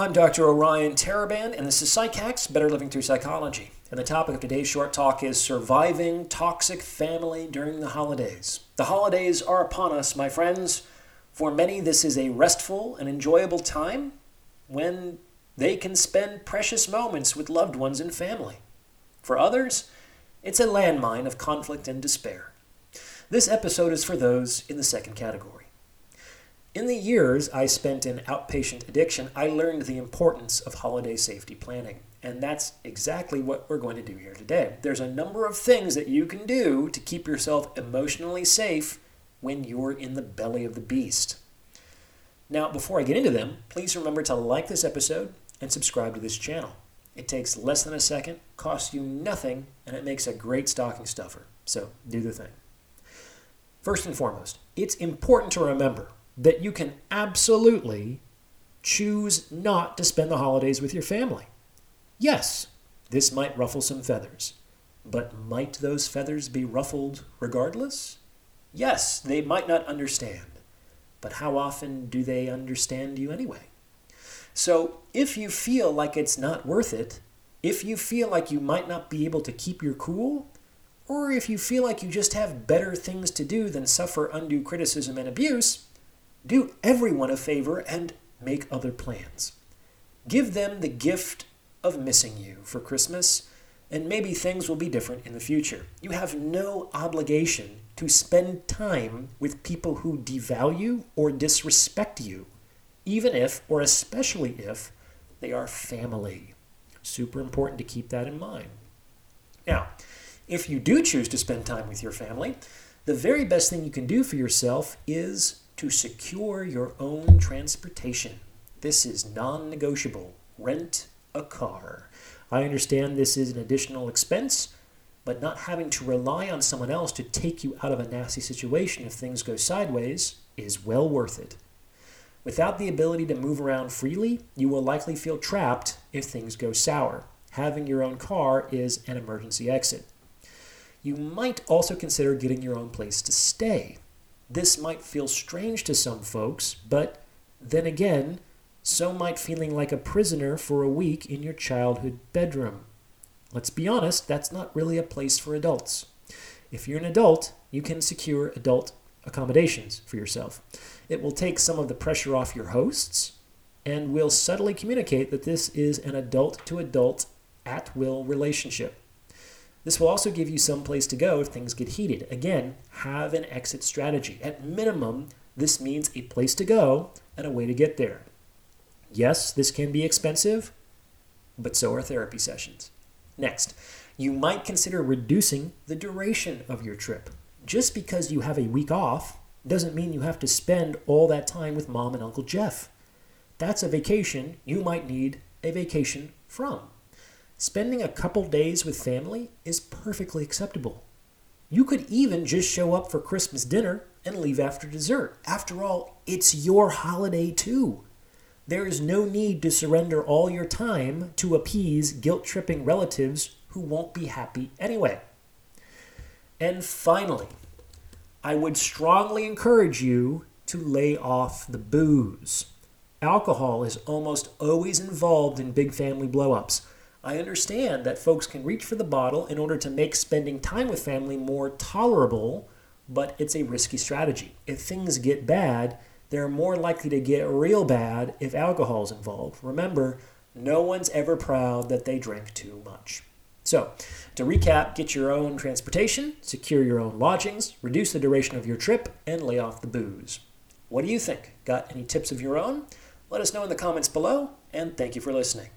I'm Dr. Orion Taraban, and this is PsycHacks Better Living Through Psychology. And the topic of today's short talk is surviving toxic family during the holidays. The holidays are upon us, my friends. For many, this is a restful and enjoyable time when they can spend precious moments with loved ones and family. For others, it's a landmine of conflict and despair. This episode is for those in the second category. In the years I spent in outpatient addiction, I learned the importance of holiday safety planning. And that's exactly what we're going to do here today. There's a number of things that you can do to keep yourself emotionally safe when you're in the belly of the beast. Now, before I get into them, please remember to like this episode and subscribe to this channel. It takes less than a second, costs you nothing, and it makes a great stocking stuffer. So do the thing. First and foremost, it's important to remember that you can absolutely choose not to spend the holidays with your family. Yes, this might ruffle some feathers, but might those feathers be ruffled regardless? Yes, they might not understand, but how often do they understand you anyway? So if you feel like it's not worth it, if you feel like you might not be able to keep your cool, or if you feel like you just have better things to do than suffer undue criticism and abuse, do everyone a favor and make other plans. Give them the gift of missing you for Christmas, and maybe things will be different in the future. You have no obligation to spend time with people who devalue or disrespect you, even if, or especially if, they are family. Super important to keep that in mind. Now, if you do choose to spend time with your family, the very best thing you can do for yourself is to secure your own transportation. This is non negotiable. Rent a car. I understand this is an additional expense, but not having to rely on someone else to take you out of a nasty situation if things go sideways is well worth it. Without the ability to move around freely, you will likely feel trapped if things go sour. Having your own car is an emergency exit. You might also consider getting your own place to stay. This might feel strange to some folks, but then again, so might feeling like a prisoner for a week in your childhood bedroom. Let's be honest, that's not really a place for adults. If you're an adult, you can secure adult accommodations for yourself. It will take some of the pressure off your hosts and will subtly communicate that this is an adult to adult at will relationship. This will also give you some place to go if things get heated. Again, have an exit strategy. At minimum, this means a place to go and a way to get there. Yes, this can be expensive, but so are therapy sessions. Next, you might consider reducing the duration of your trip. Just because you have a week off doesn't mean you have to spend all that time with mom and Uncle Jeff. That's a vacation you might need a vacation from. Spending a couple days with family is perfectly acceptable. You could even just show up for Christmas dinner and leave after dessert. After all, it's your holiday too. There is no need to surrender all your time to appease guilt tripping relatives who won't be happy anyway. And finally, I would strongly encourage you to lay off the booze. Alcohol is almost always involved in big family blowups. I understand that folks can reach for the bottle in order to make spending time with family more tolerable, but it's a risky strategy. If things get bad, they're more likely to get real bad if alcohol is involved. Remember, no one's ever proud that they drank too much. So, to recap, get your own transportation, secure your own lodgings, reduce the duration of your trip, and lay off the booze. What do you think? Got any tips of your own? Let us know in the comments below, and thank you for listening.